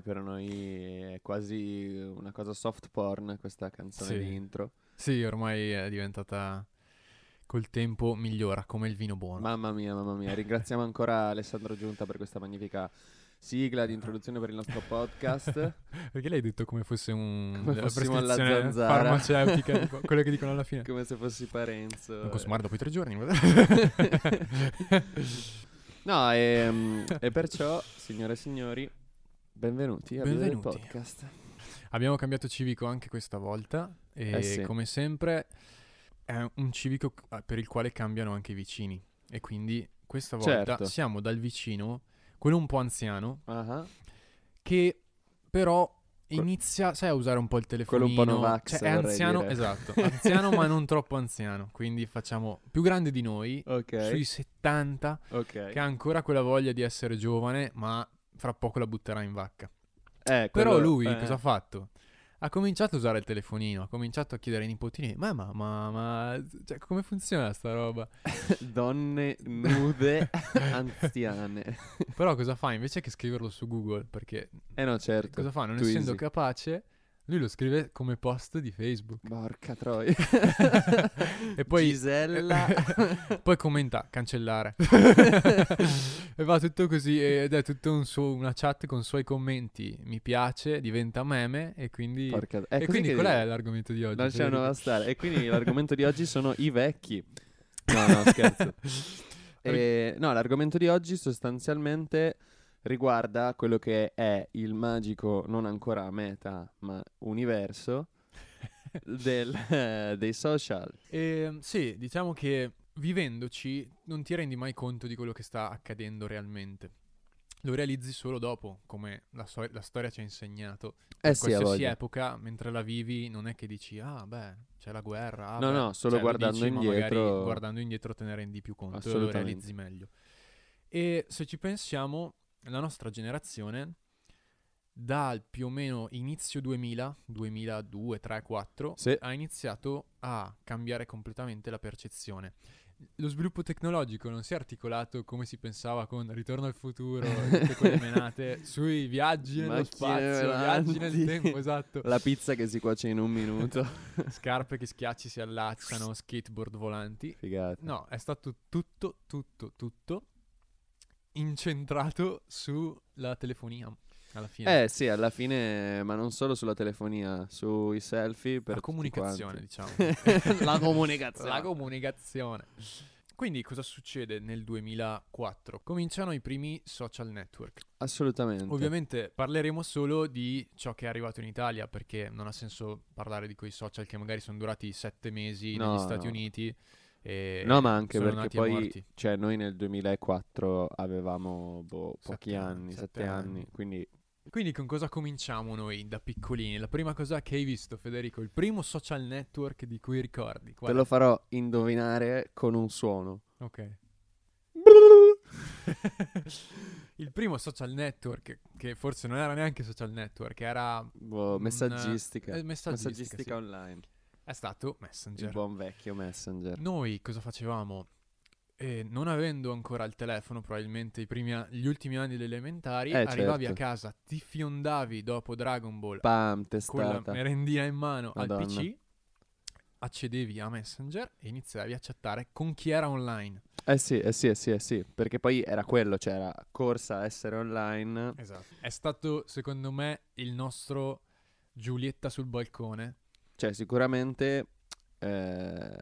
ormai per noi è quasi una cosa soft porn questa canzone Sì. di intro. Sì, ormai è diventata col tempo migliora, come il vino buono. Mamma mia, mamma mia. Ringraziamo ancora Alessandro Giunta per questa magnifica sigla di introduzione per il nostro podcast. Perché l'hai detto come fosse un Come la prescrizione farmaceutica, tipo, quello che dicono alla fine. Come se fossi Parenzo. Non consumare dopo i tre giorni. No, e, e perciò, signore e signori, benvenuti a Vivere Benvenuti. Podcast. Abbiamo cambiato civico anche questa volta e Eh sì. come sempre è un civico per il quale cambiano anche i vicini e quindi questa volta Certo. siamo dal vicino, quello un po' anziano, Ah, che però inizia, sai, a usare un po' il Quello telefonino. un po' Novax, Cioè, è anziano, dire. esatto, anziano ma non troppo anziano, quindi facciamo più grande di noi, Ok. sui 70, ok. che ha ancora quella voglia di essere giovane, ma fra poco la butterà in vacca. Eh, Però quello- lui eh, cosa ha fatto? Ha cominciato a usare il telefonino, ha cominciato a chiedere ai nipotini, ma, ma, ma, ma, cioè, come funziona sta roba? Donne nude anziane. Però cosa fa? Invece che scriverlo su Google, perché Eh no, certo. cosa fa? Non too essendo easy. capace, lui lo scrive come post di Facebook. Porca troia. e poi, Gisella. poi commenta, cancellare. e va tutto così, ed è tutta un suo- una chat con suoi commenti. Mi piace, diventa meme, e quindi... Porca... E quindi qual è l'argomento di oggi? Lasciano Federico? bastare. E quindi l'argomento di oggi sono i vecchi. No, no, scherzo. E, no, l'argomento di oggi sostanzialmente riguarda quello che è il magico, non ancora meta, ma universo del- eh, dei social. E, sì, diciamo che vivendoci non ti rendi mai conto di quello che sta accadendo realmente. Lo realizzi solo dopo, come la, so- la storia ci ha insegnato. Eh In sì, qualsiasi epoca, mentre la vivi, non è che dici, ah beh, c'è la guerra. ah, No, beh." no, solo Cioè, guardando dici, indietro- guardando indietro te ne rendi più conto e lo realizzi meglio. E se ci pensiamo, la nostra generazione, dal più o meno inizio 2000, 2002, 3, 4, Sì. ha iniziato a cambiare completamente la percezione. Lo sviluppo tecnologico non si è articolato come si pensava con Ritorno al futuro tutte quelle menate sui viaggi nello spazio, viaggi nel tempo, esatto. La pizza che si cuoce in un minuto. Scarpe che schiacci si allacciano, skateboard volanti. Figata. No, è stato tutto, tutto, tutto incentrato sulla telefonia alla fine. Eh sì, alla fine, ma non solo sulla telefonia, sui selfie per la comunicazione, diciamo. La comunicazione. La comunicazione. Quindi cosa succede nel 2004? Cominciano i primi social network. Assolutamente. Ovviamente parleremo solo di ciò che è arrivato in Italia perché non ha senso parlare di quei social che magari sono durati sette mesi No, negli Stati no. Uniti. No, ma anche perché poi, cioè, noi nel 2004 avevamo boh, pochi Sette anni, sette anni, anni. quindi Quindi con cosa cominciamo noi da piccolini? La prima cosa che hai visto, Federico, il primo social network di cui ricordi? Qual te lo farò indovinare con un suono. Ok. il primo social network, che forse non era neanche social network, era Boh, messaggistica. eh, messaggistica, Messaggistica sì. online. È stato Il Messenger. buon vecchio Messenger. Noi cosa facevamo? Eh, non avendo ancora il telefono, probabilmente i primi gli ultimi anni delle elementari, Eh, arrivavi certo. a casa, ti fiondavi dopo Dragon Ball Pam, con la merendina in mano Madonna. al PC, accedevi a Messenger e iniziavi a chattare con chi era online. Eh sì, eh sì, eh sì, eh sì. Perché poi era quello, cioè era corsa a essere online. Esatto. È stato, secondo me, il nostro Giulietta sul balcone. Cioè, sicuramente eh,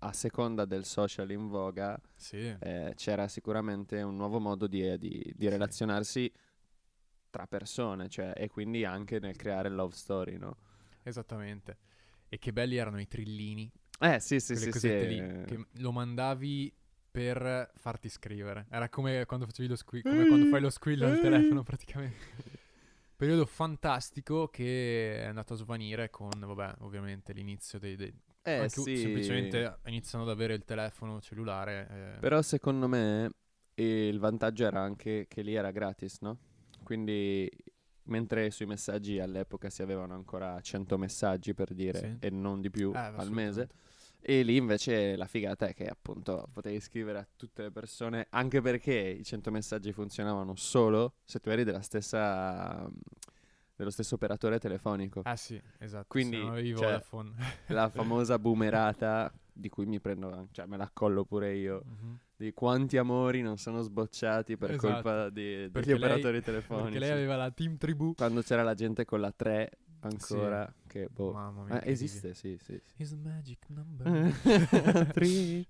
a seconda del social in voga Sì. eh, c'era sicuramente un nuovo modo di, eh, di- di Sì. relazionarsi tra persone, cioè, e quindi anche nel creare love story, no? Esattamente. E che belli erano i trillini, Eh sì, sì, sì, sì. lì, eh. che lo mandavi per farti scrivere. Era come quando facevi lo squillo, come quando fai lo squillo al telefono praticamente. Periodo fantastico che è andato a svanire con, vabbè, ovviamente l'inizio dei... dei Eh anche sì. semplicemente iniziano ad avere il telefono cellulare. eh, Però secondo me il vantaggio era anche che lì era gratis, no? Quindi mentre sui messaggi all'epoca si avevano ancora 100 messaggi per dire Sì. e non di più eh, al mese. E lì invece la figata è che appunto potevi scrivere a tutte le persone, anche perché i 100 messaggi funzionavano solo se tu eri della stessa, dello stesso operatore telefonico. Ah sì, esatto. Quindi, cioè. La famosa boomerata di cui mi prendo, cioè me la collo pure io. Mhm. Di quanti amori non sono sbocciati per Esatto. colpa di- degli lei- operatori telefonici. Perché lei aveva la Team Tribù. Quando c'era la gente con la 3 ancora, che boh. Mamma mia. Incredibile. esiste, sì, sì. sì. Magic number.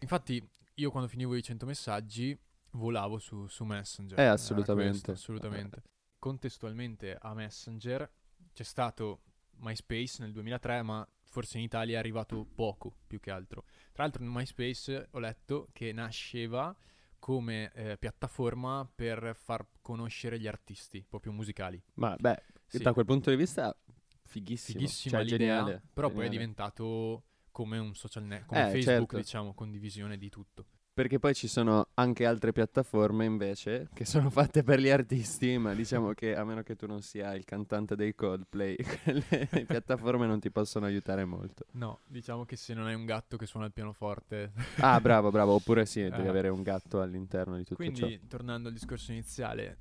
Infatti, io quando finivo i 100 messaggi volavo su, su Messenger. Eh, assolutamente. questo, assolutamente. Contestualmente a Messenger c'è stato MySpace nel 2003, ma forse in Italia è arrivato poco più che altro. Tra l'altro, in MySpace ho letto che nasceva come eh, piattaforma per far conoscere gli artisti proprio musicali. Ma beh, Sì. da quel punto di vista, fighissimo. Fighissima Cioè, l'idea, geniale. però poi è geniale. diventato come un social network, come Eh, Facebook, certo. diciamo, condivisione di tutto. Perché poi ci sono anche altre piattaforme invece che sono fatte per gli artisti, ma diciamo che a meno che tu non sia il cantante dei Coldplay, quelle piattaforme non ti possono aiutare molto. No, diciamo che se non hai un gatto che suona il pianoforte. Ah, bravo, bravo, oppure sì, devi Eh. avere un gatto all'interno di tutto Quindi, ciò. tornando al discorso iniziale,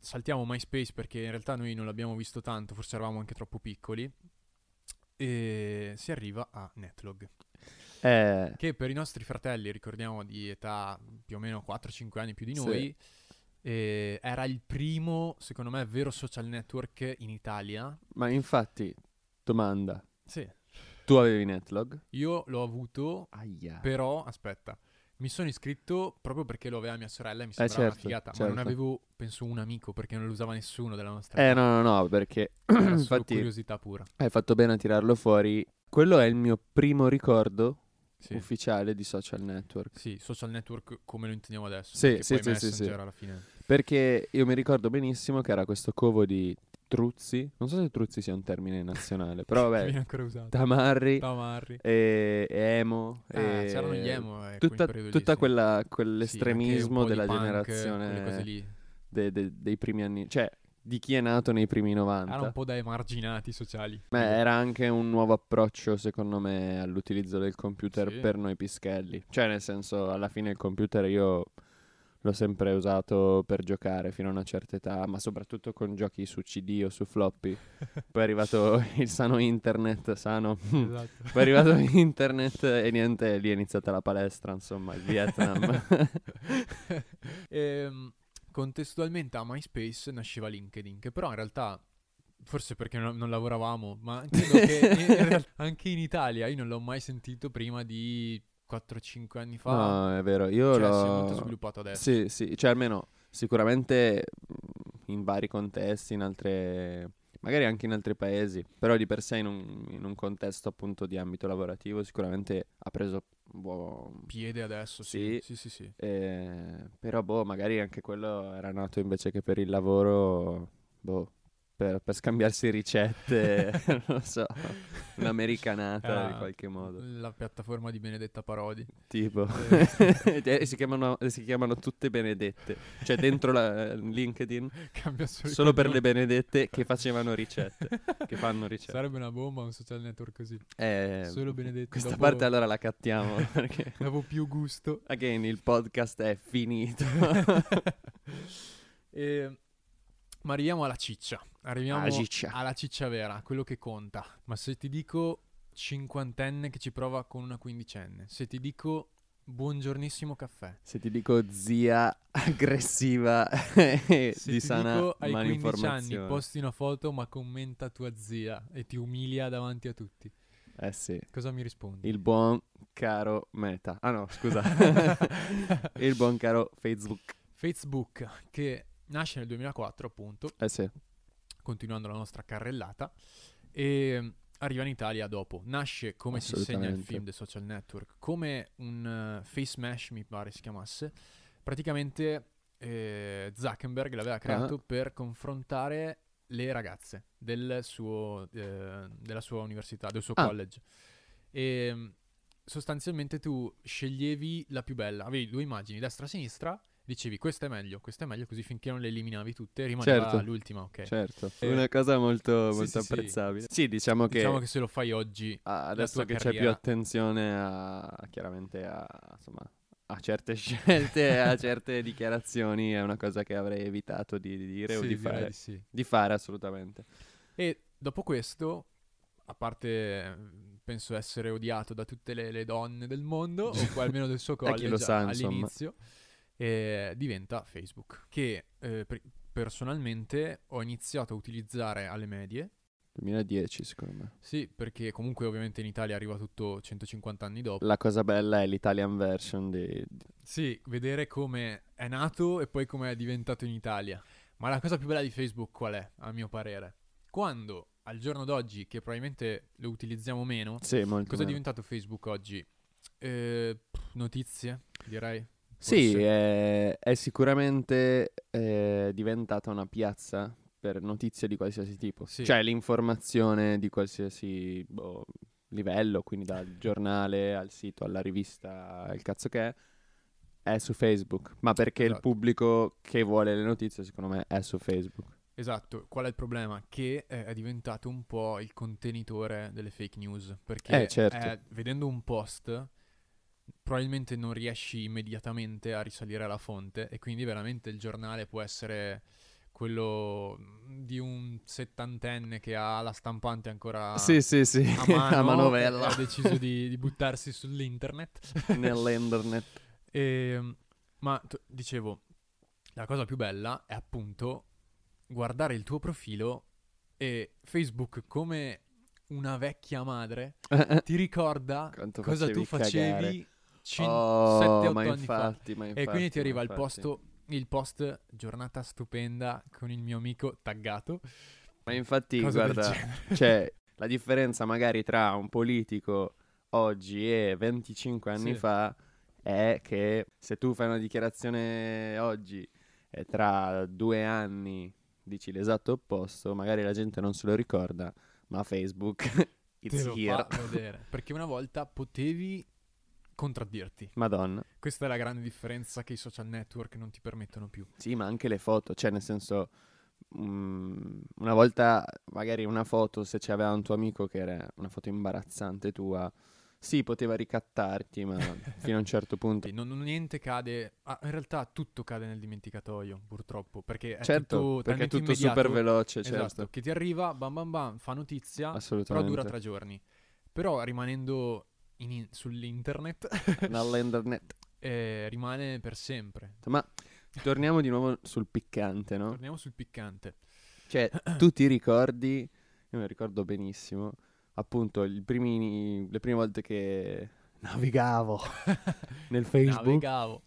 saltiamo MySpace perché in realtà noi non l'abbiamo visto tanto, forse eravamo anche troppo piccoli. E si arriva a Netlog, Eh, che per i nostri fratelli, ricordiamo di età più o meno 4-5 anni più di Sì. noi, eh, era il primo, secondo me, vero social network in Italia. ma infatti, domanda, Sì, tu avevi Netlog? io l'ho avuto, Aia. però aspetta. Mi sono iscritto proprio perché lo aveva mia sorella e mi Eh, sembrava una certo, figata, ma non certo. avevo, penso, un amico perché non lo usava nessuno della nostra Eh età. no, no, no, perché Era solo infatti curiosità pura. hai fatto bene a tirarlo fuori. Quello è il mio primo ricordo Sì. ufficiale di social network. Sì, social network come lo intendiamo adesso. Sì, sì, sì, sì. alla fine. Perché io mi ricordo benissimo che era questo covo di Truzzi. Non so se Truzzi sia un termine nazionale, però Viene vabbè. ancora usato. Tamarri Tamarri. e, e Emo. Ah, e c'erano gli emo. eh, Tutta, tutta sì. quella, Sì, quell'estremismo po' della punk, generazione quelle cose lì. de- de- dei primi anni. Cioè, di chi è nato nei primi 90. Era un po' da emarginati sociali. Beh, era anche un nuovo approccio, secondo me, all'utilizzo del computer Sì. per noi pischelli. Cioè, nel senso, alla fine il computer io l'ho sempre usato per giocare fino a una certa età, ma soprattutto con giochi su CD o su floppy. Poi è arrivato il sano internet, sano. Esatto. Poi è arrivato internet e niente, lì è iniziata la palestra, insomma, il Vietnam. Ehm, contestualmente a MySpace nasceva LinkedIn, che però in realtà, forse perché non, non lavoravamo, ma credo che in- in anche in Italia io non l'ho mai sentito prima di 4-5 anni fa. no, è vero, io cioè, l'ho... si è molto sviluppato adesso. Sì, sì, cioè almeno sicuramente mh, in vari contesti, in altre, magari anche in altri paesi, però di per sé in un, in un contesto appunto di ambito lavorativo sicuramente ha preso un buon... Piede adesso, sì. Sì. Sì, sì, sì. eh, però boh, magari anche quello era nato invece che per il lavoro, boh, per, per scambiarsi ricette, non lo so, un'americanata Era in qualche modo, La piattaforma di Benedetta Parodi. tipo... Eh, E si chiamano, si chiamano tutte benedette. Cioè, dentro la, LinkedIn, cambia solo, per le benedette che facevano ricette. che fanno ricette. Sarebbe una bomba un social network così. Eh, Solo Benedetti. Questa dopo, parte allora la cattiamo. Perché, dopo più gusto. again, il podcast è finito. E- ma arriviamo alla ciccia. Arriviamo Alla ciccia. alla ciccia vera, quello che conta. Ma se ti dico cinquantenne che ci prova con una quindicenne, se ti dico buongiornissimo caffè, Se ti dico zia aggressiva e se di ti sana dico ai 15 anni posti una foto ma commenta tua zia e ti umilia davanti a tutti, Eh sì. cosa mi rispondi? Il buon caro Meta. Ah no, scusa. il buon caro Facebook. Facebook che nasce nel 2004 appunto, Eh sì. Continuando la nostra carrellata, e mm, arriva in Italia dopo. Nasce, come si insegna il film The Social Network, come un eh, face mesh, mi pare si chiamasse. Praticamente eh, Zuckerberg l'aveva creato per confrontare le ragazze del suo, eh, della sua università, del suo Ah. college. E mm, sostanzialmente tu sceglievi la più bella, avevi due immagini, destra e sinistra, dicevi questa è meglio, questa è meglio, così finché non le eliminavi tutte rimaneva Certo. l'ultima, ok? Certo, Eh, una cosa molto, sì, molto sì, apprezzabile. Sì, diciamo che, Diciamo che se lo fai oggi, ah, adesso che c'è più carriera- attenzione a, chiaramente a, insomma, a certe scelte a certe dichiarazioni è una cosa che avrei evitato di, di dire o Sì, di direi fare. di sì. Di fare assolutamente. E dopo questo, a parte eh, penso essere odiato da tutte le, le donne del mondo, o almeno del suo college sa, insomma. Eh, diventa Facebook, che eh, per- personalmente ho iniziato a utilizzare alle medie. 2010 secondo me. Sì, perché comunque ovviamente in Italia arriva tutto 150 anni dopo. La cosa bella è l'Italian version di... Sì, vedere come è nato e poi come è diventato in Italia. Ma la cosa più bella di Facebook qual è, a mio parere? Quando al giorno d'oggi, che probabilmente lo utilizziamo meno, Sì, molto cosa è meno. diventato Facebook oggi? Eh, notizie, direi. Sì, è, è sicuramente eh, diventata una piazza per notizie di qualsiasi tipo. Sì. Cioè l'informazione di qualsiasi boh, livello, quindi dal giornale al sito, alla rivista, al cazzo che è, è su Facebook. Ma perché il Esatto. pubblico che vuole le notizie, secondo me, è su Facebook. Esatto, qual è il problema? Che eh, è diventato un po' il contenitore delle fake news. Perché Eh, certo. eh, vedendo un post, probabilmente non riesci immediatamente a risalire alla fonte e quindi veramente il giornale può essere quello mm, di un settantenne che ha la stampante ancora sì, sì, sì. a mano, a ha deciso di, di buttarsi sull'internet. Nell'internet. e, ma t- dicevo, la cosa più bella è appunto guardare il tuo profilo e Facebook come una vecchia madre ti ricorda cosa tu facevi cagare. 7-8 oh, anni infatti, fa. Infatti, e quindi ti arriva il, posto, il post giornata stupenda con il mio amico taggato. Ma infatti, Cosa guarda, cioè, la differenza magari tra un politico oggi e 25 anni sì. fa è che se tu fai una dichiarazione oggi e tra due anni dici l'esatto opposto, magari la gente non se lo ricorda, ma Facebook it's Te lo here. vedere, perché una volta potevi contraddirti. Madonna. Questa è la grande differenza che i social network non ti permettono più. Sì, ma anche le foto, cioè nel senso, mm, una volta magari una foto, se c'aveva un tuo amico che era una foto imbarazzante tua, sì, poteva ricattarti, ma fino a un certo punto. Non, niente cade. ah, in realtà tutto cade nel dimenticatoio, purtroppo. Perché è Certo, tutto perché è tutto super veloce, Esatto, certo. che ti arriva, bam bam bam, fa notizia, però dura tre giorni. Però rimanendo in- sull'internet, Dall'internet. eh, rimane per sempre. Ma torniamo di nuovo sul piccante, no? Torniamo sul piccante. Cioè, tu ti ricordi, io mi ricordo benissimo, appunto, primi- le prime volte che navigavo nel Facebook, Navigavo.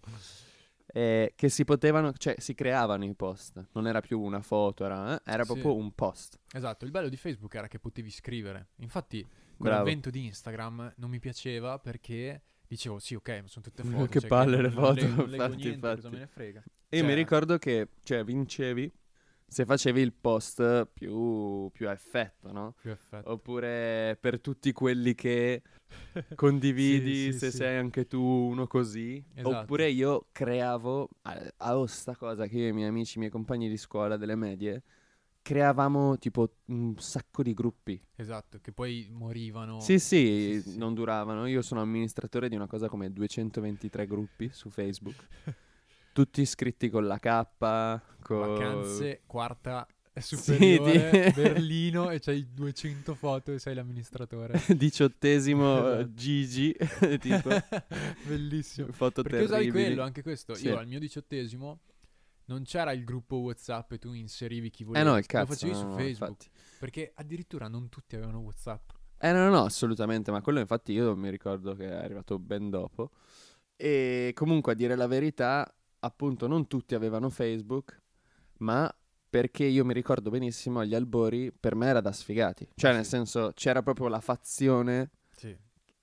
eh, che si potevano, cioè si creavano i post, non era più una foto, era, eh, era Sì. proprio un post. Esatto, il bello di Facebook era che potevi scrivere. Infatti, con Bravo. l'avvento di Instagram non mi piaceva perché dicevo, sì, ok, ma sono tutte foto. che cioè, palle le non foto, leggo- non leggo infatti, niente, cosa me ne frega. E io mi Cioè- ricordo che, cioè, vincevi se facevi il post più, più a effetto, no? Più effetto. Oppure per tutti quelli che condividi Sì, sì, se sì. sei anche tu uno così. Esatto. Oppure io creavo, a, a sta cosa che io e i miei amici, i miei compagni di scuola delle medie, creavamo tipo un sacco di gruppi. Esatto, che poi morivano. Sì, sì, sì, sì. non duravano. Io sono amministratore di una cosa come 223 gruppi su Facebook. tutti iscritti con la K, con... Vacanze, quarta e Sì, superiore, di- Berlino e c'hai 200 foto e sei l'amministratore. diciottesimo Esatto. Gigi, tipo, Bellissimo. foto Perché usavi terribili. quello, anche questo. Sì. Io al mio diciottesimo non c'era il gruppo WhatsApp e tu inserivi chi Eh volevi. no, il cazzo. Lo facevi no, su no, Facebook. infatti. Perché addirittura non tutti avevano WhatsApp. Eh no, no, no, assolutamente, ma quello infatti io mi ricordo che è arrivato ben dopo. E comunque a dire la verità, appunto non tutti avevano Facebook, ma perché io mi ricordo benissimo agli albori per me era da sfigati. Cioè Sì. nel senso c'era proprio la fazione Sì.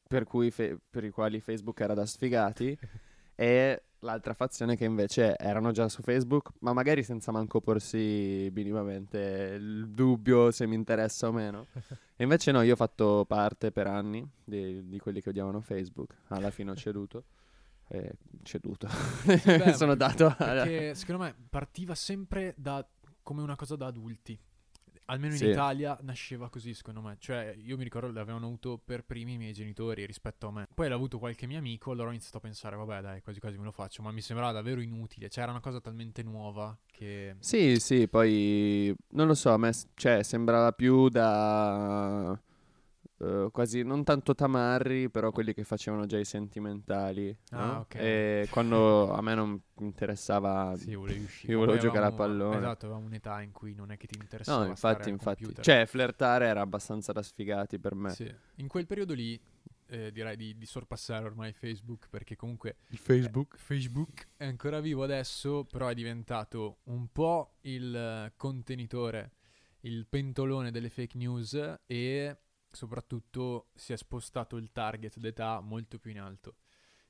per, cui fe- per i quali Facebook era da sfigati e l'altra fazione che invece erano già su Facebook, ma magari senza manco porsi minimamente il dubbio se mi interessa o meno. E invece no, io ho fatto parte per anni di, di quelli che odiavano Facebook, alla fine ho ceduto. Eh, ceduto. Beh, Sono dato a... Perché secondo me partiva sempre da, come una cosa da adulti. Almeno in Sì. Italia nasceva così, secondo me. Cioè, io mi ricordo l'avevano avuto per primi i miei genitori rispetto a me. Poi l'ha avuto qualche mio amico, allora ho iniziato a pensare, vabbè, dai, quasi quasi me lo faccio. Ma mi sembrava davvero inutile. Cioè, era una cosa talmente nuova che. Sì, sì, poi non lo so, a me cioè, sembrava più da eh, quasi non tanto tamarri, però quelli che facevano già i sentimentali. Ah, no? ok. E quando a me non interessava. Sì, volevi uscire. Io volevo poi giocare a pallone. Esatto, avevamo un'età in cui non è che ti interessava. No, stare infatti, al infatti. computer. Cioè, flirtare era abbastanza da sfigati per me. Sì. In quel periodo lì eh, direi di, di sorpassare ormai Facebook perché comunque Il Facebook. Facebook è ancora vivo adesso, però è diventato un po' il eh, contenitore, il pentolone delle fake news e soprattutto si è spostato il target d'età molto più in alto.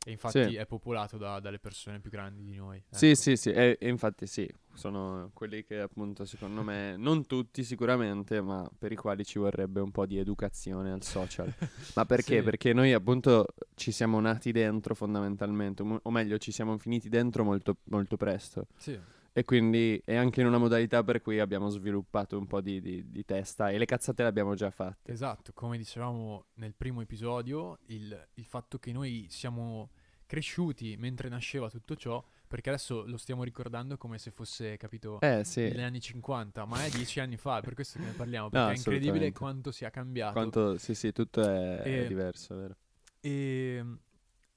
E infatti Sì. è popolato da- dalle persone più grandi di noi. Sì, ecco. sì, sì, e, e infatti sì, sono quelli che appunto secondo me, non tutti sicuramente, ma per i quali ci vorrebbe un po' di educazione al social. Ma perché? Sì. Perché noi appunto ci siamo nati dentro fondamentalmente, o meglio ci siamo finiti dentro molto, molto presto. Sì. E quindi è anche in una modalità per cui abbiamo sviluppato un po' di, di- di testa e le cazzate le abbiamo già fatte. Esatto, come dicevamo nel primo episodio, il, il fatto che noi siamo cresciuti mentre nasceva tutto ciò, perché adesso lo stiamo ricordando come se fosse, capito, Eh sì, negli anni 50, ma è dieci anni fa, è per questo che ne parliamo, perché No, è incredibile quanto sia cambiato. quanto, sì, sì, tutto è, è E- diverso, vero? E mh,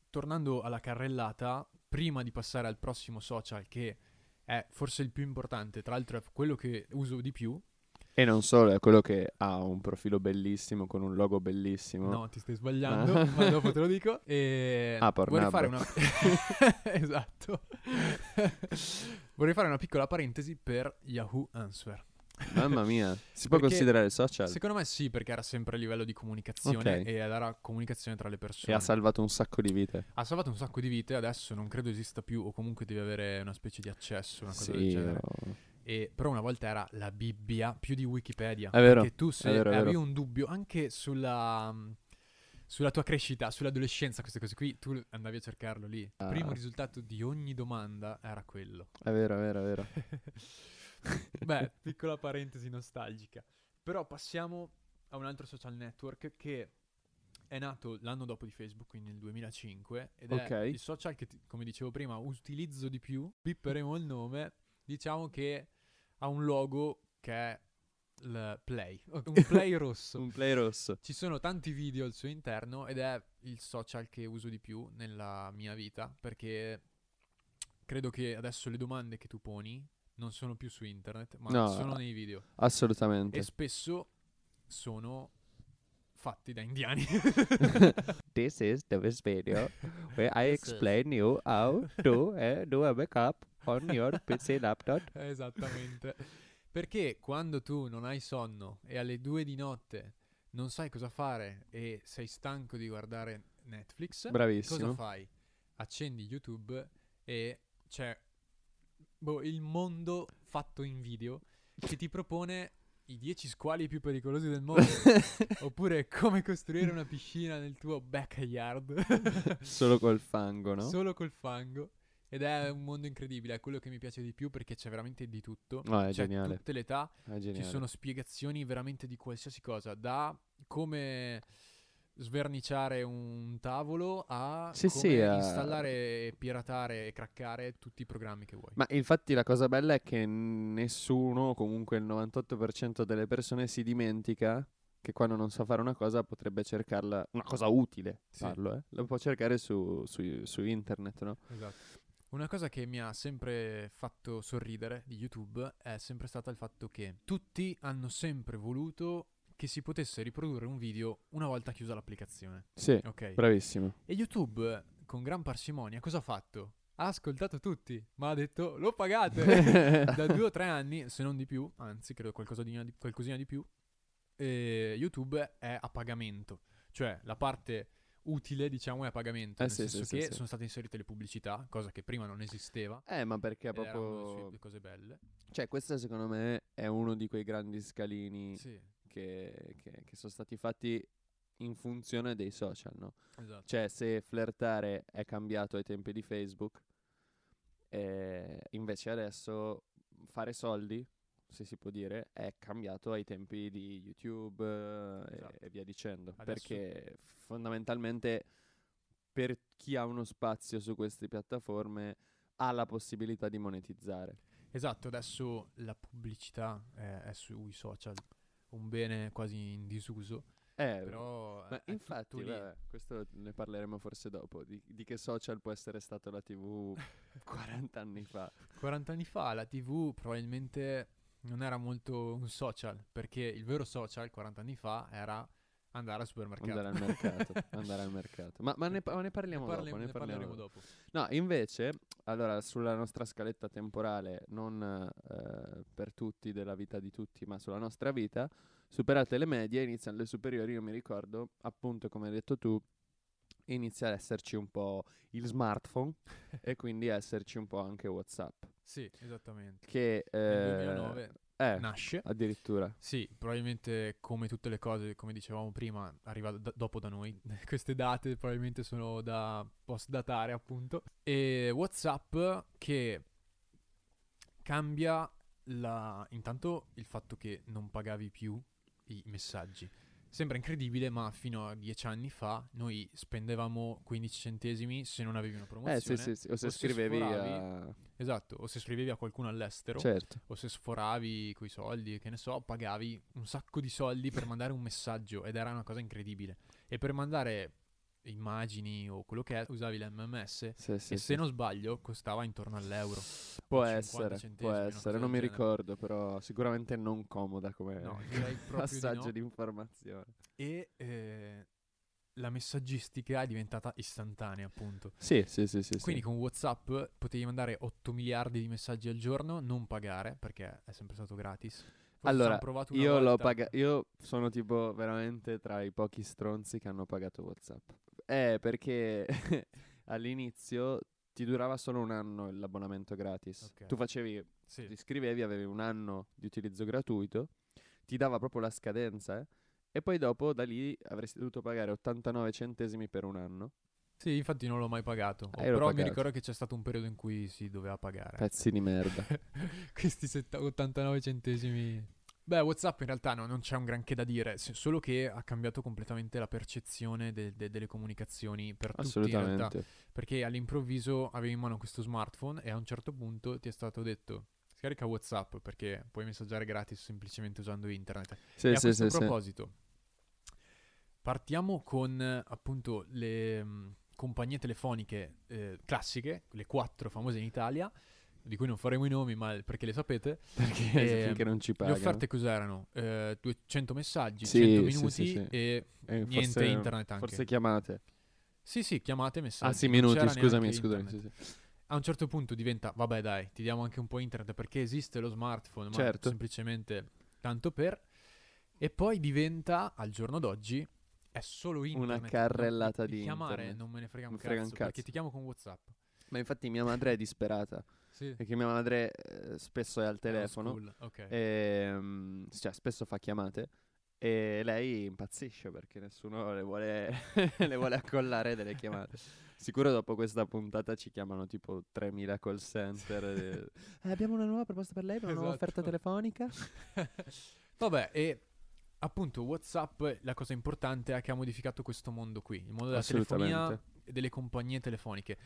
tornando alla carrellata, prima di passare al prossimo social, che è forse il più importante, tra l'altro è quello che uso di più, E non solo, è quello che ha un profilo bellissimo con un logo bellissimo. No, ti stai sbagliando, Ah. ma dopo te lo dico. E Ah, vorrei fare una Esatto. vorrei fare una piccola parentesi per Yahoo Answer. Mamma mia, si può Perché considerare social? Secondo me sì, perché era sempre a livello di comunicazione Ok. e era comunicazione tra le E persone. ha salvato un sacco di vite. ha salvato un sacco di vite, adesso non credo esista più o comunque devi avere una specie di accesso, una cosa del Sì, genere. oh. E, però una volta era la Bibbia più di Wikipedia. È vero, Perché tu se vero, avevi un dubbio anche sulla, mm, sulla tua crescita, sull'adolescenza, queste cose qui, tu andavi a cercarlo lì. Il Ah. primo risultato di ogni domanda era quello. è vero, è vero, è vero. Beh, piccola parentesi nostalgica. Però passiamo a un altro social network che è nato l'anno dopo di Facebook, quindi nel 2005, ed Ok. è il social che, come dicevo prima, utilizzo di più. Pipperemo il nome. Diciamo che ha un logo che è il Play, un Play rosso. un play rosso. Ci sono tanti video al suo interno ed è il social che uso di più nella mia vita perché credo che adesso le domande che tu poni non sono più su internet, ma No, sono nei video Assolutamente. e spesso sono fatti da indiani. This is the video where I This is- explain you how to uh, do a backup on your PC laptop. Esattamente. Perché quando tu non hai sonno e alle due di notte non sai cosa fare e sei stanco di guardare Netflix, cosa Bravissimo. fai? Accendi YouTube e c'è boh, il mondo fatto in video che ti propone i 10 squali più pericolosi del mondo. Oppure come costruire una piscina nel tuo backyard. Solo col fango, no? Solo col fango. Ed è un mondo incredibile, è quello che mi piace di più perché c'è veramente di tutto. No, è c'è geniale. tutte le età, ci sono spiegazioni veramente di qualsiasi cosa, da come sverniciare un tavolo a Sì, sì, a- installare, piratare e craccare tutti i programmi che vuoi. Ma infatti la cosa bella è che nessuno, comunque il 98% delle persone si dimentica che quando non sa fare una cosa potrebbe cercarla, una cosa utile, Sì. farlo, eh? Lo può cercare su, su- su internet, no? Esatto. Una cosa che mi ha sempre fatto sorridere di YouTube è sempre stata il fatto che tutti hanno sempre voluto che si potesse riprodurre un video una volta chiusa l'applicazione. Sì, Ok. bravissimo. E YouTube, con gran parsimonia, cosa ha fatto? Ha ascoltato tutti, ma ha detto lo pagate da due o tre anni, se non di più, anzi credo qualcosa di, qualcosina di più. eh, YouTube è a pagamento, cioè la parte utile diciamo è a pagamento, Eh nel sì, senso sì, che sì, sono state inserite le pubblicità, cosa che prima non esisteva. Eh, ma perché proprio... sue cose belle. Cioè, questo secondo me è uno di quei grandi scalini Sì, che, che- che sono stati fatti in funzione dei social, no? esatto. Cioè, se flirtare è cambiato ai tempi di Facebook, eh, invece adesso fare soldi se si può dire, è cambiato ai tempi di YouTube eh, Esatto. e, e via dicendo. Adesso- Perché fondamentalmente per chi ha uno spazio su queste piattaforme ha la possibilità di monetizzare. Esatto, adesso la pubblicità è, è sui social, un bene quasi in disuso, Eh, però ma è- è infatti, vabbè, questo ne parleremo forse dopo, di, di che social può essere stato la TV 40 anni fa. 40 anni fa la TV probabilmente non era molto un social, perché il vero social 40 anni fa era andare al supermercato. Andare al mercato, andare al mercato. Ma, ma ne, ma ne parliamo ne, parli- dopo, ne parliamo parleremo dopo. dopo. No, invece, allora, sulla nostra scaletta temporale, non eh, per tutti, della vita di tutti, ma sulla nostra vita, superate le medie, iniziano le superiori, io mi ricordo, appunto, come hai detto tu, inizia ad esserci un po' il smartphone e quindi esserci un po' anche WhatsApp. Sì, esattamente. Che Nel eh, 2009 eh, nasce. addirittura. Sì, probabilmente come tutte le cose, come dicevamo prima, arriva da- dopo da noi. Queste date probabilmente sono da post-datare, appunto. E WhatsApp che cambia la... intanto il fatto che non pagavi più i messaggi. Sembra incredibile, ma fino a dieci anni fa noi spendevamo 15 centesimi se non avevi una promozione. Eh sì, sì, sì. O se o se scrivevi sforavi- a... Esatto, o se scrivevi a qualcuno all'estero Certo. o se sforavi quei soldi, che ne so, pagavi un sacco di soldi per mandare un messaggio ed era una cosa incredibile. E per mandare immagini o quello che è, usavi l'MMS Sì, sì, e sì. se non sbaglio costava intorno all'euro. Può 50 essere, può essere, non mi genere. ricordo, però sicuramente non comoda come No, proprio di passaggio no. di informazione. E eh, la messaggistica è diventata istantanea, appunto. Sì, sì, sì, sì. Quindi con WhatsApp potevi mandare 8 miliardi di messaggi al giorno, non pagare perché è sempre stato gratis. Forse Allora, io pagato, io sono tipo veramente tra i pochi stronzi che hanno pagato WhatsApp. Eh, perché all'inizio ti durava solo un anno l'abbonamento gratis. Ok. Tu facevi, Sì. ti iscrivevi, avevi un anno di utilizzo gratuito, ti dava proprio la scadenza, eh, e poi dopo da lì avresti dovuto pagare 89 centesimi per un anno. Sì, infatti non l'ho mai pagato. L'ho però mi pagato. ricordo che c'è stato un periodo in cui si doveva pagare. Pezzi di merda. Questi setta- 89 centesimi. Beh, WhatsApp in realtà no, non c'è un granché da dire, solo che ha cambiato completamente la percezione de- de- delle comunicazioni per tutti in realtà. Perché all'improvviso avevi in mano questo smartphone e a un certo punto ti è stato detto scarica WhatsApp perché puoi messaggiare gratis semplicemente usando internet. Sì, e a sì, questo sì, proposito, partiamo con appunto le mh, compagnie telefoniche eh, classiche, le quattro famose in Italia, di cui non faremo i nomi, ma perché le sapete. Perché Eh, finché non ci Le pagano. offerte cos'erano? Eh, 200 messaggi, Sì, 100 sì, minuti sì, sì. e Eh, niente forse- internet anche. Forse chiamate. Sì, sì, chiamate, messaggi. Ah sì, minuti, scusami, scusami. A un certo punto diventa, vabbè dai, ti diamo anche un po' internet perché esiste lo smartphone, ma Certo. semplicemente tanto per. E poi diventa, al giorno d'oggi, è solo internet. carrellata No, di chiamare internet. non me ne frega un, frega cazzo, un cazzo. perché ti chiamo con WhatsApp. Ma infatti mia madre è disperata. Sì. Perché mia madre eh, spesso è al telefono. Old school, ok. E, cioè, spesso fa chiamate. E lei impazzisce perché nessuno le vuole, le vuole accollare delle chiamate. Sicuro dopo questa puntata ci chiamano tipo 3000 call center. e- "Eh, abbiamo una nuova proposta per lei, per una nuova Esatto. offerta telefonica. Vabbè, e appunto WhatsApp, la cosa importante è che ha modificato questo mondo qui, il mondo della telefonia e delle compagnie telefoniche.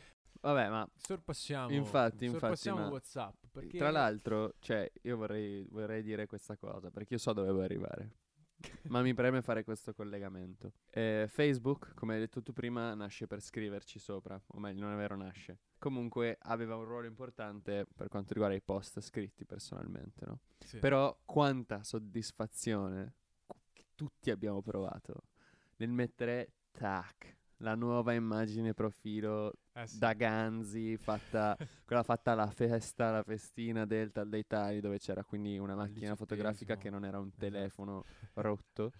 Vabbè, ma Sorpassiamo, Infatti, infatti, sorpassiamo ma- WhatsApp. Perché Tra l'altro, cioè, io vorrei, vorrei dire questa cosa perché io so dove vuoi arrivare. Ma mi preme fare questo collegamento. Eh, Facebook, come hai detto tu prima, nasce per scriverci sopra, o meglio, non è vero, nasce. Comunque aveva un ruolo importante per quanto riguarda i post scritti personalmente, no? Sì. Però quanta soddisfazione tutti abbiamo provato nel mettere tac, la nuova immagine profilo Eh sì. da Ganzi, fatta, quella fatta alla festa, la festina del tal dei tali, dove c'era quindi una macchina fotografica che non era un Esatto. telefono rotto.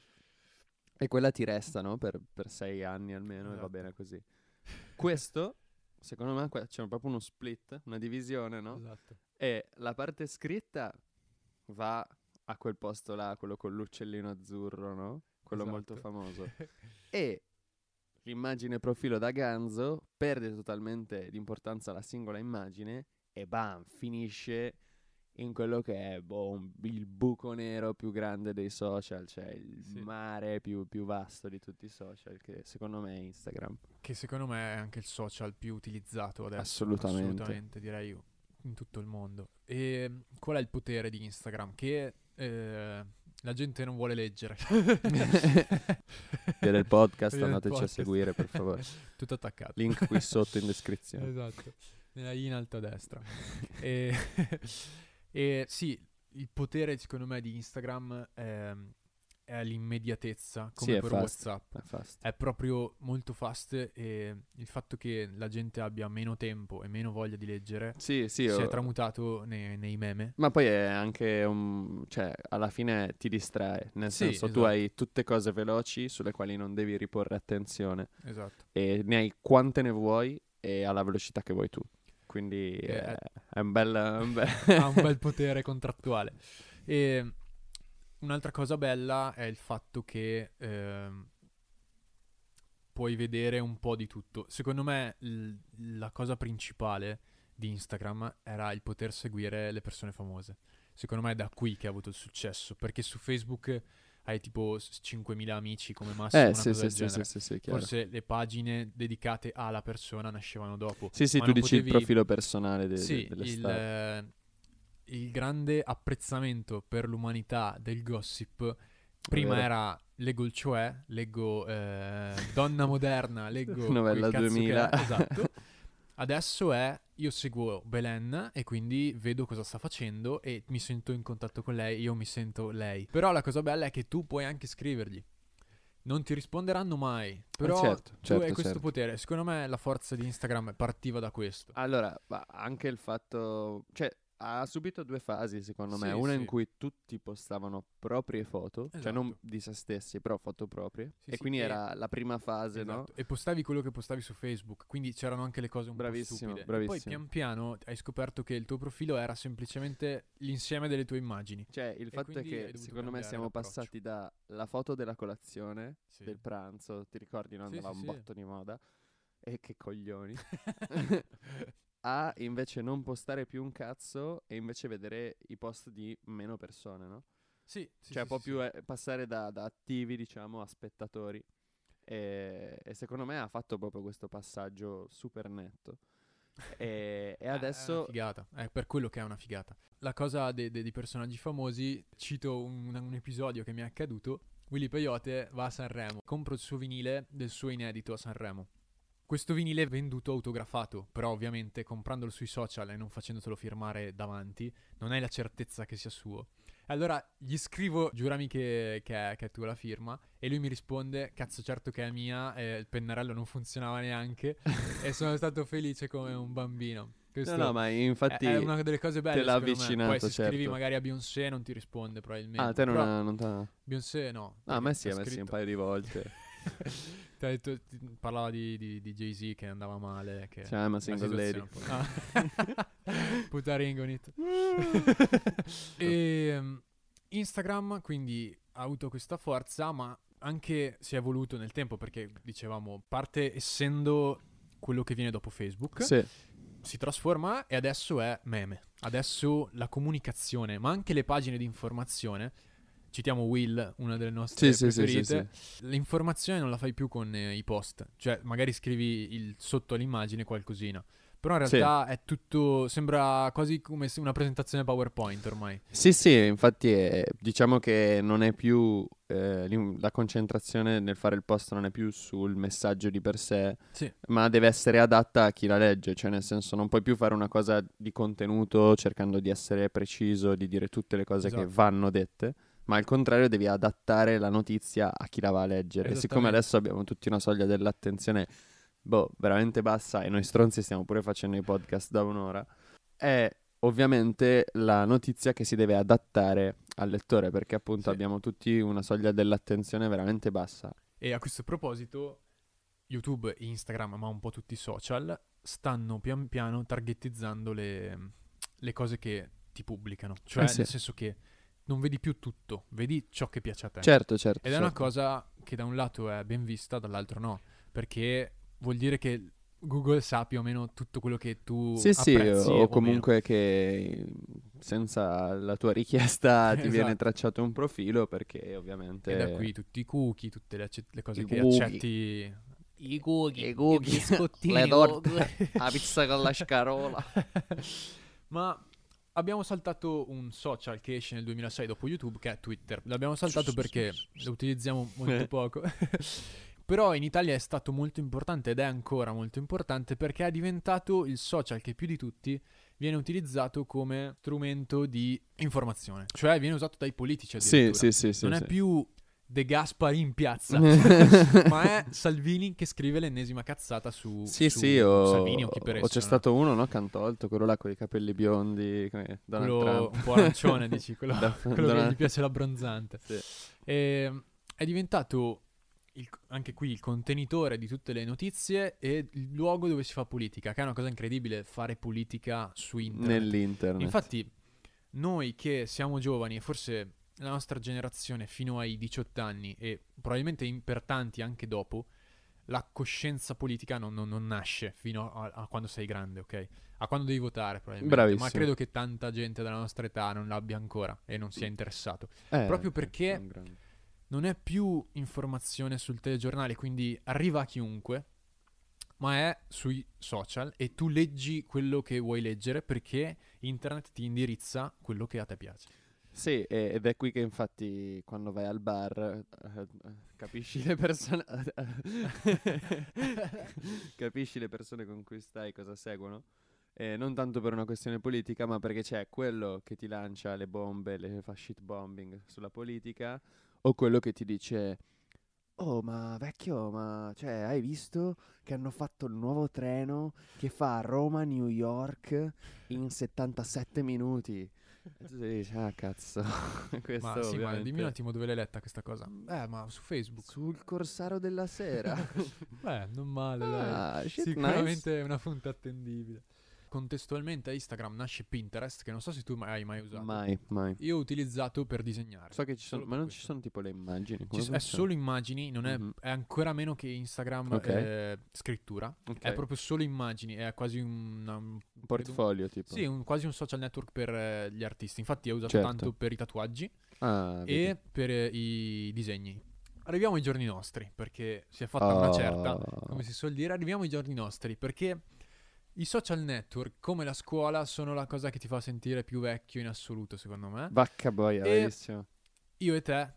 E quella ti resta, no? Per, per sei anni almeno, e va Esatto. bene così. Questo, secondo me, c'è proprio uno split, una divisione, no? Esatto. E la parte scritta va a quel posto là, quello con l'uccellino azzurro, no? Quello molto Esatto. famoso. E l'immagine profilo da ganzo perde totalmente di importanza la singola immagine e bam, finisce in quello che è boh, il buco nero più grande dei social, cioè il Sì. mare più, più vasto di tutti i social, che secondo me è Instagram. Che secondo me è anche il social più utilizzato adesso. Assolutamente. Assolutamente, direi in tutto il mondo. E mm, qual è il potere di Instagram? Che eh, la gente non vuole leggere. Via del podcast, Via del andateci podcast. a seguire per favore. Tutto attaccato. Link qui sotto in descrizione. Esatto, nella I in alto a destra. e, e sì, il potere secondo me di Instagram è, è l'immediatezza, come Sì, è per fast. WhatsApp. È. È proprio molto fast e il fatto che la gente abbia meno tempo e meno voglia di leggere Sì, sì. si ho- è tramutato nei, nei meme. Ma poi è anche un... cioè, alla fine ti distrae, nel senso tu esatto. hai tutte cose veloci sulle quali non devi riporre attenzione Esatto. e ne hai quante ne vuoi e alla velocità che vuoi tu. Quindi Eh, è, è un bel... un bel- ha un bel potere contrattuale. E un'altra cosa bella è il fatto che ehm, puoi vedere un po' di tutto. Secondo me l- la cosa principale di Instagram era il poter seguire le persone famose. Secondo me è da qui che ha avuto il successo, perché su Facebook hai tipo s- 5.000 amici come massimo, Eh, una sì, sì, del sì, genere. sì. Forse le pagine dedicate alla persona nascevano dopo. Sì, sì, tu dici il profilo personale de- Sì, delle il, eh, il grande apprezzamento per l'umanità del gossip. Prima vero. era leggo il cioè, leggo eh, Donna Moderna, leggo Novella cazzo che 2000. è, esatto. Adesso è io seguo Belen e quindi vedo cosa sta facendo e mi sento in contatto con lei, io mi sento lei. Però la cosa bella è che tu puoi anche scrivergli. Non ti risponderanno mai, però certo, tu certo, hai questo certo. potere. Secondo me la forza di Instagram partiva da questo. Allora, ma anche il fatto, cioè, ha subito due fasi, secondo me. Sì, Una sì. in cui tutti postavano proprie foto, cioè non Esatto. di se stessi, però foto proprie. Sì, e quindi e- era la prima fase, no? Esatto. E postavi quello che postavi su Facebook, quindi c'erano anche le cose un Bravissimo, po' stupide. E poi bravissimo. pian piano hai scoperto che il tuo profilo era semplicemente l'insieme delle tue immagini. Cioè, il E fatto è che secondo me siamo l'approccio. passati dalla foto della colazione, del pranzo, ti ricordi, no? Andava un botto di moda. E che coglioni. a invece non postare più un cazzo e invece vedere i post di meno persone, no? Sì, sì, cioè, sì, può sì, più eh, passare da, da attivi, diciamo, a spettatori. E, e secondo me ha fatto proprio questo passaggio super netto. E, e Eh, È una adesso. figata, è per quello che è una figata. La cosa de- de- di personaggi famosi, cito un, un episodio che mi è accaduto. Willy Peyote va a Sanremo, compro il suo vinile del suo inedito a Sanremo. Questo vinile è venduto autografato, però ovviamente comprandolo sui social e non facendotelo firmare davanti, non hai la certezza che sia suo. Allora gli scrivo, giurami che, che è, che è tua la firma, e lui mi risponde, cazzo certo che è mia, e il pennarello non funzionava neanche, e sono stato felice come un bambino. Questo No, no, ma infatti. è, una delle cose belle. te l'ha me. Poi avvicinato, se scrivi certo. magari a Beyoncé non ti risponde probabilmente. Ah, te non, Però non t'ha- Beyoncé no. Ah, a me sì, a me sì, un paio di volte. Ti ha detto- ti- parlava di, di- di Jay-Z che andava male. Che Cioè, I'm a la single lady. Ah. Puta Ringonit. e um, Instagram quindi ha avuto questa forza, ma anche si è evoluto nel tempo perché dicevamo parte essendo quello che viene dopo Facebook, Sì, si trasforma e adesso è meme. Adesso la comunicazione, ma anche le pagine di informazione. Citiamo Will, una delle nostre sì, sì, sì, sì, preferite. sì. L'informazione non la fai più con eh, i post, cioè magari scrivi il- sotto all'immagine qualcosina. Però in realtà è tutto, sembra quasi come una presentazione PowerPoint ormai. Sì, sì, infatti è- diciamo che non è più eh, la concentrazione nel fare il post non è più sul messaggio di per sé, ma deve essere adatta a chi la legge, cioè nel senso non puoi più fare una cosa di contenuto cercando di essere preciso, di dire tutte le cose che Esatto. vanno dette, ma al contrario devi adattare la notizia a chi la va a leggere. E siccome adesso abbiamo tutti una soglia dell'attenzione boh, veramente bassa e noi stronzi stiamo pure facendo i podcast da un'ora, è ovviamente la notizia che si deve adattare al lettore, perché appunto Sì. abbiamo tutti una soglia dell'attenzione veramente bassa. E a questo proposito, YouTube, Instagram, ma un po' tutti i social, stanno pian piano targetizzando le, le cose che ti pubblicano. Cioè, Eh sì. nel senso che non vedi più tutto, vedi ciò che piace a te. Certo, certo. Ed è una certo. cosa che da un lato è ben vista, dall'altro no, perché vuol dire che Google sa più o meno tutto quello che tu Sì, sì, apprezzi o meno. comunque che senza la tua richiesta ti viene Esatto. tracciato un profilo perché ovviamente... E da qui tutti i cookie, tutte le, acce- le cose I che cookie. accetti. I cookie, I cookie, biscottini, le torte, la pizza con la scarola. Ma abbiamo saltato un social che esce nel 2006 dopo YouTube, che è Twitter. L'abbiamo saltato perché lo utilizziamo molto Eh. poco. Però in Italia è stato molto importante ed è ancora molto importante perché è diventato il social che più di tutti viene utilizzato come strumento di informazione. Cioè viene usato dai politici Sì, addirittura. sì, sì, sì. non sì. è più De Gaspari in piazza, ma è Salvini che scrive l'ennesima cazzata su, Sì, su sì, o, Salvini o chi per o esso. c'è no? stato uno, no, Cantolto, quello là con i capelli biondi, come Donald quello Trump. un po' arancione, dici, quello, Da- quello che Donald- gli piace l'abbronzante. Sì. E, è diventato il- anche qui il contenitore di tutte le notizie e il luogo dove si fa politica, che è una cosa incredibile fare politica su internet. Nell'internet. Infatti, noi che siamo giovani e forse la nostra generazione fino ai 18 anni e probabilmente per tanti anche dopo, la coscienza politica non, non- non nasce fino a, a quando sei grande, ok? A quando devi votare probabilmente. Bravissimo. Ma credo che tanta gente della nostra età non l'abbia ancora e non sia interessato. Eh, proprio ok, perché-. Non è più informazione sul telegiornale, quindi arriva a chiunque, ma è sui social e tu leggi quello che vuoi leggere perché internet ti indirizza quello che a te piace. Sì, ed è qui che infatti quando vai al bar eh, eh, capisci le persone capisci le persone con cui stai cosa seguono. E non tanto per una questione politica, ma perché c'è quello che ti lancia le bombe, le fa shit bombing sulla politica, o quello che ti dice Oh, ma vecchio, ma cioè, hai visto che hanno fatto il nuovo treno che fa Roma-New York in 77 minuti? E tu dici, ah cazzo, questo ma sì, ma ovviamente dimmi un attimo dove l'hai letta questa cosa. Eh, ma su Facebook. sul Corsaro della Sera. Beh, non male, dai. ah, shit, Sicuramente nice. è una fonte attendibile. Contestualmente a Instagram nasce Pinterest, che non so se tu mai hai mai usato. Mai, mai. Io ho utilizzato per disegnare. So che ci sono, ma non ci questo. sono tipo le immagini. Ci è solo immagini, non è, Mhm. è ancora meno che Instagram Ok. eh, scrittura. Ok. È proprio solo immagini, è quasi un, un- portfolio tipo. sì, un- quasi un social network per eh, gli artisti. Infatti è usato Certo. tanto per i tatuaggi Ah, vedi. e per eh, i disegni. Arriviamo ai giorni nostri, perché si è fatta una certa, Oh. come si suol dire, arriviamo ai giorni nostri, perché i social network, come la scuola, sono la cosa che ti fa sentire più vecchio in assoluto, secondo me. Vacca boia, bravissimo. Io e te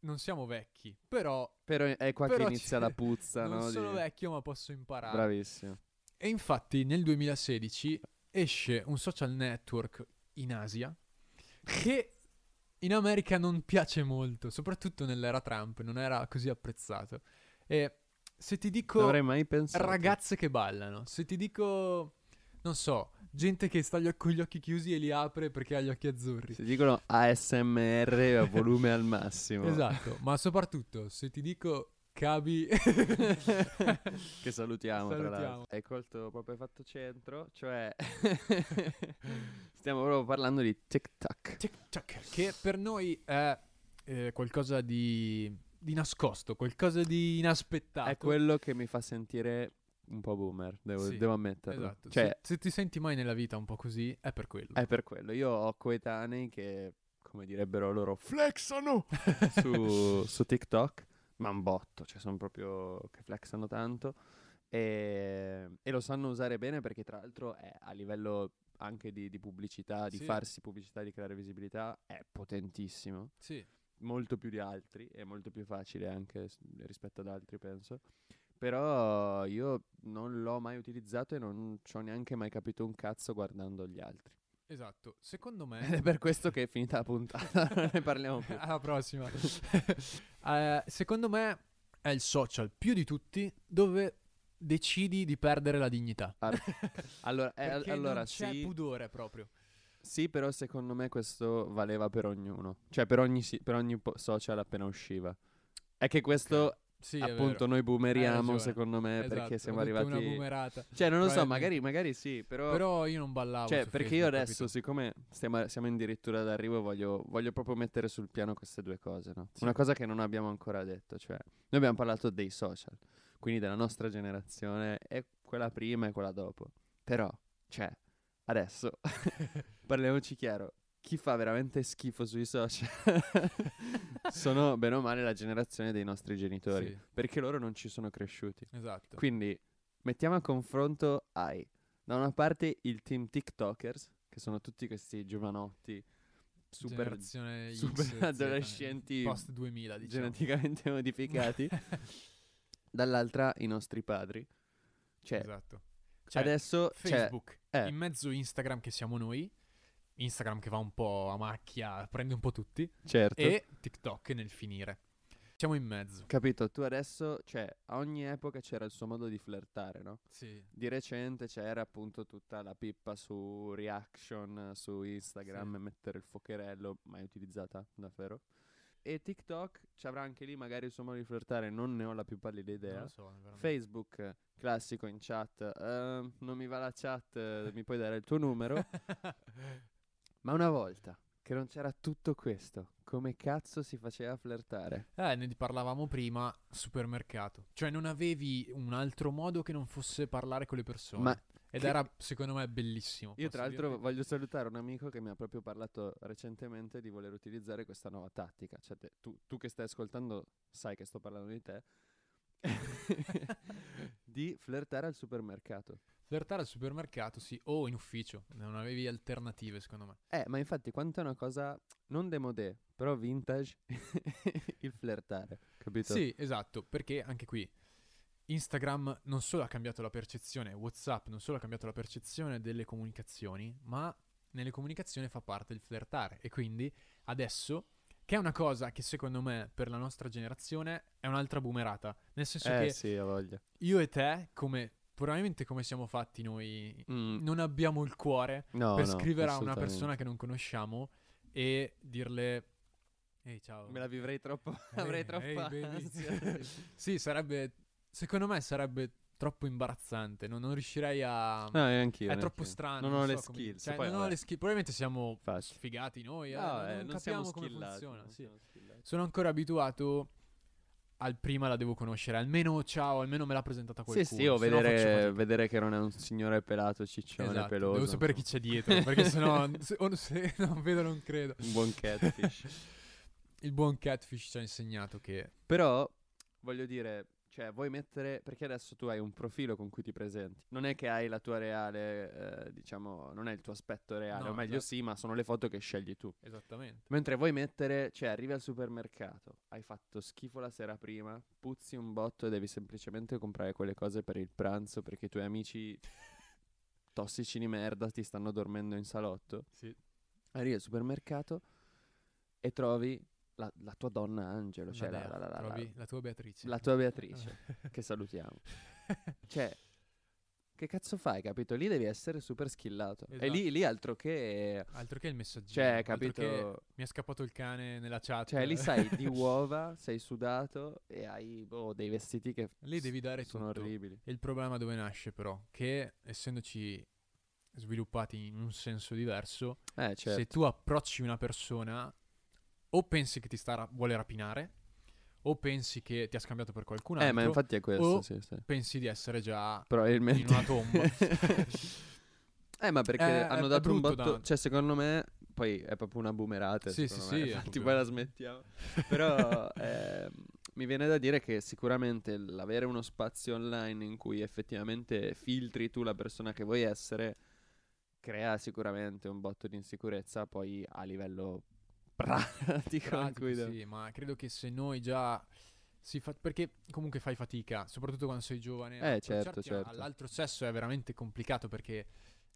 non siamo vecchi, però Però è qua Però che inizia la puzza, non no? sono di- vecchio, ma posso imparare. Bravissimo. E infatti nel 2016 esce un social network in Asia che in America non piace molto, soprattutto nell'era Trump, non era così apprezzato. E se ti dico ragazze che ballano, se ti dico, non so, gente che sta con gli occhi chiusi e li apre perché ha gli occhi azzurri. Si dicono ASMR a volume al massimo. Esatto, ma soprattutto se ti dico cabi... che salutiamo, tra Salutiamo. l'altro. Hai colto proprio fatto centro, cioè stiamo proprio parlando di TikTok. Tic-tac, che per noi è eh, qualcosa di, di nascosto, qualcosa di inaspettato. È quello che mi fa sentire un po' boomer, devo, Sì, devo ammetterlo. Esatto. Cioè, se, se ti senti mai nella vita un po' così, è per quello. è per quello. Io ho coetanei che, come direbbero loro, flexano su, su TikTok, ma un botto, cioè sono proprio che flexano tanto e, e lo sanno usare bene perché tra l'altro è a livello anche di, di pubblicità, di Sì. farsi pubblicità, di creare visibilità, è potentissimo, Sì, molto più di altri, è molto più facile anche s- rispetto ad altri penso. Però io non l'ho mai utilizzato e non ci ho neanche mai capito un cazzo guardando gli altri. esatto. Secondo Ed è me... per questo che è finita la puntata, non ne parliamo più. Alla prossima. Eh, secondo me è il social più di tutti dove decidi di perdere la dignità. Allora, eh, al- Perché allora non c'è sì, pudore proprio. Sì, però secondo me questo valeva per ognuno. Cioè per ogni, si- per ogni po- social appena usciva. È che questo, Sì, è appunto, noi boomeriamo secondo me Esatto, perché siamo arrivati... una boomerata. Cioè, non lo so, magari, magari sì, però... Però io non ballavo Cioè, perché io Facebook, adesso, capito? siccome stiamo, siamo addirittura d'arrivo, voglio, voglio proprio mettere sul piano queste due cose, no? Sì. Una cosa che non abbiamo ancora detto, cioè, noi abbiamo parlato dei social, quindi della nostra generazione, e quella prima e quella dopo. Però, cioè, adesso parliamoci chiaro. Chi fa veramente schifo sui social sono bene o male la generazione dei nostri genitori, Sì. perché loro non ci sono cresciuti. Esatto. Quindi mettiamo a confronto hai da una parte il team TikTokers, che sono tutti questi giovanotti super, super adolescenti Post 2000, diciamo. geneticamente modificati, dall'altra i nostri padri. Cioè, esatto. Cioè, adesso cioè, Facebook, eh. in mezzo Instagram che siamo noi, Instagram che va un po' a macchia, prende un po' tutti, certo. e TikTok nel finire. Siamo in mezzo. Capito, tu adesso, cioè, a ogni epoca c'era il suo modo di flirtare, no? Sì. Di recente c'era appunto tutta la pippa su reaction su Instagram Sì. mettere il focherello, mai utilizzata davvero. E TikTok ci avrà anche lì magari il suo modo di flirtare, non ne ho la più pallida idea. Non lo so, veramente. Facebook, classico in chat, "Ehm, non mi va la chat, eh, mi puoi dare il tuo numero? Ma una volta che non c'era tutto questo, come cazzo si faceva a flirtare? Eh, ne parlavamo prima, supermercato. Cioè non avevi un altro modo che non fosse parlare con le persone. Ma Ed che- era, secondo me, bellissimo. Io tra l'altro dirti? voglio salutare un amico che mi ha proprio parlato recentemente di voler utilizzare questa nuova tattica. Cioè te- tu, tu che stai ascoltando sai che sto parlando di te. di flirtare al supermercato. Flirtare al supermercato, sì, o in ufficio. Non avevi alternative, secondo me. Eh, ma infatti quanto è una cosa non demodé, però vintage il flirtare, capito? Sì, esatto, perché anche qui Instagram non solo ha cambiato la percezione, WhatsApp non solo ha cambiato la percezione delle comunicazioni, ma nelle comunicazioni fa parte il flirtare. E quindi adesso, che è una cosa che secondo me per la nostra generazione è un'altra boomerata. Nel senso Eh che sì, io e te, come probabilmente come siamo fatti noi, Mm, non abbiamo il cuore no, per no, scrivere a una persona che non conosciamo e dirle ehi ciao. Me la vivrei troppo, Ehi, avrei troppa ehi, ansia. sì sarebbe secondo me sarebbe troppo imbarazzante non, non riuscirei a No, anch'io. è troppo neanch'io. strano Non ho so le come- skills. cioè, non ho le skill probabilmente siamo Facile. sfigati noi eh, No, non, eh, non non capiamo come funziona non sì. sono ancora abituato al prima la devo conoscere almeno ciao almeno me l'ha presentata qualcuno Sì, sì, o se no vedere, vedere che non è un signore pelato, ciccione, Esatto, peloso. devo sapere chi c'è dietro perché sennò se, o se non vedo non credo Un buon catfish. il buon catfish ci ha insegnato che Però, voglio dire, cioè, vuoi mettere... Perché adesso tu hai un profilo con cui ti presenti. Non è che hai la tua reale, eh, diciamo, non è il tuo aspetto reale. No, o meglio esatto. sì, ma sono le foto che scegli tu. esattamente Mentre vuoi mettere, cioè, arrivi al supermercato, hai fatto schifo la sera prima, puzzi un botto e devi semplicemente comprare quelle cose per il pranzo perché i tuoi amici tossici di merda ti stanno dormendo in salotto. sì. Arrivi al supermercato e trovi la, la tua donna Angelo, cioè la, la- la- la- tua Beatrice la tua Beatrice, che salutiamo. Cioè, che cazzo fai, capito? Lì devi essere super skillato. E lì, Esatto. lì altro che... altro che il messaggino Cioè, capito? mi è scappato il cane nella chat Cioè, lì sai di uova, sei sudato e hai boh, dei vestiti che Lì devi dare sono tutto. orribili. Il problema dove nasce però che essendoci sviluppati in un senso diverso Eh, certo. se tu approcci una persona o pensi che ti sta vuole rapinare o pensi che ti ha scambiato per qualcun altro Eh, ma infatti è questo, o sì, sì. pensi di essere già Probabilmente. in una tomba eh, ma perché Eh, hanno dato un botto... da- Cioè, secondo me... Poi è proprio una boomerata. Sì, sì, me. sì, Infatti poi la smettiamo. Però ehm, mi viene da dire che sicuramente l'avere uno spazio online in cui effettivamente filtri tu la persona che vuoi essere crea sicuramente un botto di insicurezza poi a livello pratico. in Pratico, devo- sì, ma credo che se noi già si fa... perché comunque fai fatica, soprattutto quando sei giovane. Eh, certo, certo. All'altro sesso è veramente complicato perché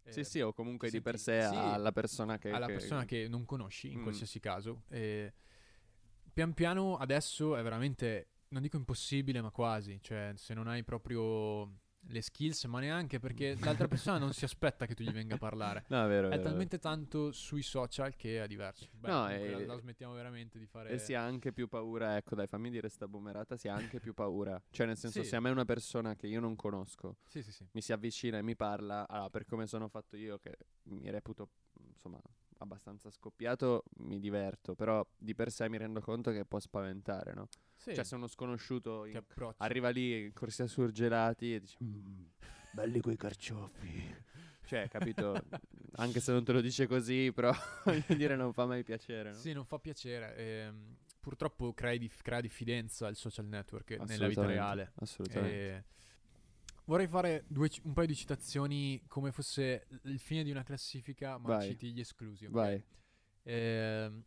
eh, Sì, sì, o comunque di per sé senti- sì, alla persona che... alla che- persona che non conosci in Mm. qualsiasi caso. E pian piano adesso è veramente, non dico impossibile, ma quasi. Cioè, se non hai proprio le skills, ma neanche perché l'altra persona non si aspetta che tu gli venga a parlare. No, è vero, è vero, talmente tanto sui social che è diverso. Beh, No, e- la, smettiamo veramente di fare... E si ha anche più paura, ecco dai fammi dire sta boomerata, si ha anche più paura. Cioè nel senso Sì. se a me una persona che io non conosco sì, sì. mi si avvicina e mi parla, allora per come sono fatto io che mi reputo insomma abbastanza scoppiato, mi diverto, però di per sé mi rendo conto che può spaventare, no? Sì, Cioè se uno sconosciuto in- arriva lì in corsia surgelati e dice "Mm, belli quei carciofi. Cioè, capito? Anche se non te lo dice così, però voglio dire, non fa mai piacere. No? Sì, non fa piacere. ehm, purtroppo crei dif- crea diffidenza il social network nella vita reale. Assolutamente. E vorrei fare due un paio di citazioni come fosse il fine di una classifica, ma Vai. citi gli esclusi. ok? Vai. Ehm,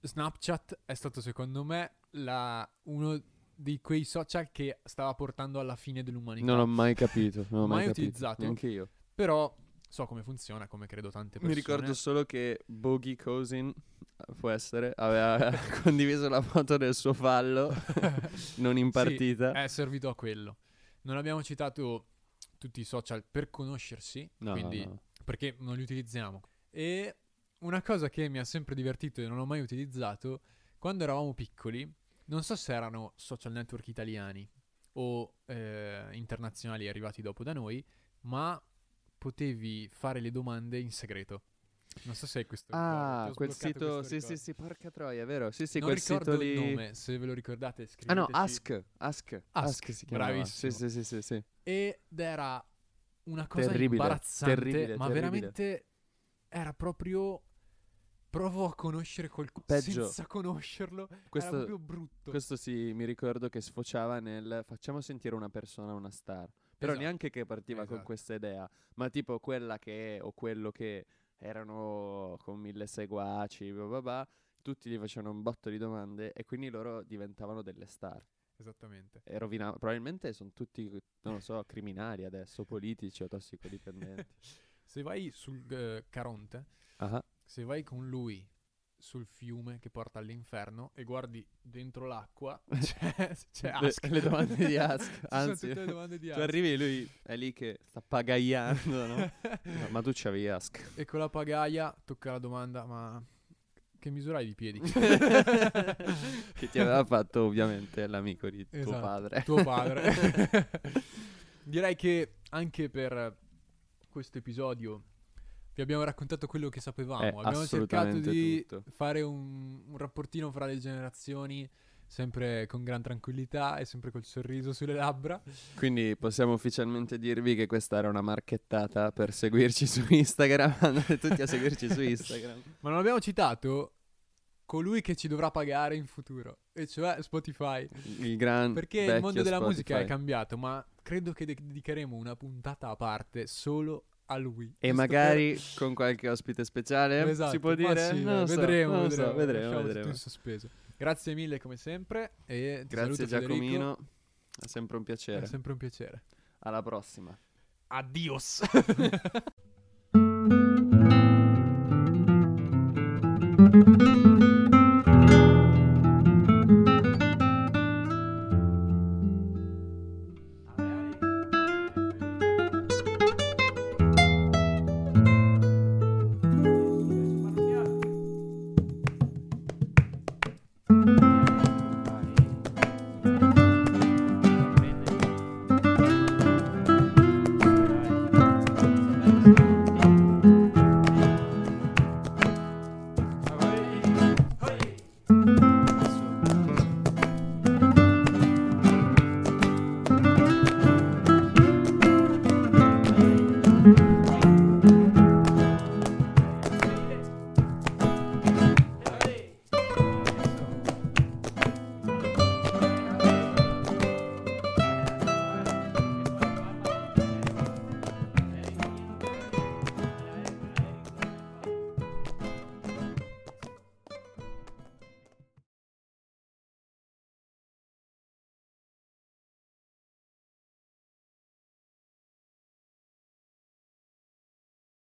Snapchat è stato secondo me la- uno di quei social che stava portando alla fine dell'umanità. Non ho mai capito. Non ho mai, Mai capito. utilizzato? Neanche io. Però so come funziona, come credo tante persone. Mi ricordo solo che Bogey Cousin, può essere, aveva condiviso la foto del suo fallo non in Sì, partita. È servito a quello. Non abbiamo citato tutti i social per conoscersi, no, quindi no. perché non li utilizziamo. E una cosa che mi ha sempre divertito e non ho mai utilizzato, quando eravamo piccoli, non so se erano social network italiani o eh, internazionali arrivati dopo da noi, ma potevi fare le domande in segreto. Non so se hai questo Ah, quel sito, sì, sì, sì, porca troia, è vero? Sì, sì, non quel ricordo sito lì. il nome, se ve lo ricordate Ah scriveteci. no, Ask, Ask, Ask, si chiamava. bravissimo. Sì, sì, sì, sì. Ed era una cosa Terribile, imbarazzante, terribile, ma terribile. veramente era proprio provo a conoscere qualcuno Peggio. senza conoscerlo. Questo, era proprio brutto. questo sì, mi ricordo che sfociava nel facciamo sentire una persona una star. Però Esatto. neanche che partiva con Esatto. questa idea, ma tipo quella che o quello che erano con mille seguaci, bla bla bla, tutti gli facevano un botto di domande e quindi loro diventavano delle star. Esattamente. E rovinavano, probabilmente sono tutti, non lo so, criminali adesso, politici o tossicodipendenti. Se vai sul eh, Caronte, Ah, se vai con lui sul fiume che porta all'inferno e guardi dentro l'acqua, c'è, c'è le, Ask. le domande di Ask, anzi, tutte le domande di tu Ask. arrivi e lui è lì che sta pagaiando, no? No, ma tu c'avevi Ask. E con la pagaia tocca la domanda, ma che misura hai di piedi? che ti aveva fatto ovviamente l'amico di tuo Esatto, padre. tuo padre. Direi che anche per questo episodio vi abbiamo raccontato quello che sapevamo. Eh, abbiamo cercato di tutto. fare un, un rapportino fra le generazioni, sempre con gran tranquillità e sempre col sorriso sulle labbra. Quindi possiamo ufficialmente dirvi che questa era una marchettata per seguirci su Instagram. Andate tutti a seguirci su Instagram. Ma non abbiamo citato colui che ci dovrà pagare in futuro, e cioè Spotify. Il gran Perché il mondo della musica è Spotify. cambiato, ma credo che de- dedicheremo una puntata a parte solo a lui. E magari per... con qualche ospite speciale, esatto, si può dire? Sì, non vedremo, non vedremo, so, vedremo, vedremo. in sospeso. Grazie mille come sempre e Grazie Giacomino, Federico. è sempre un piacere. È sempre un piacere. Alla prossima. Adios.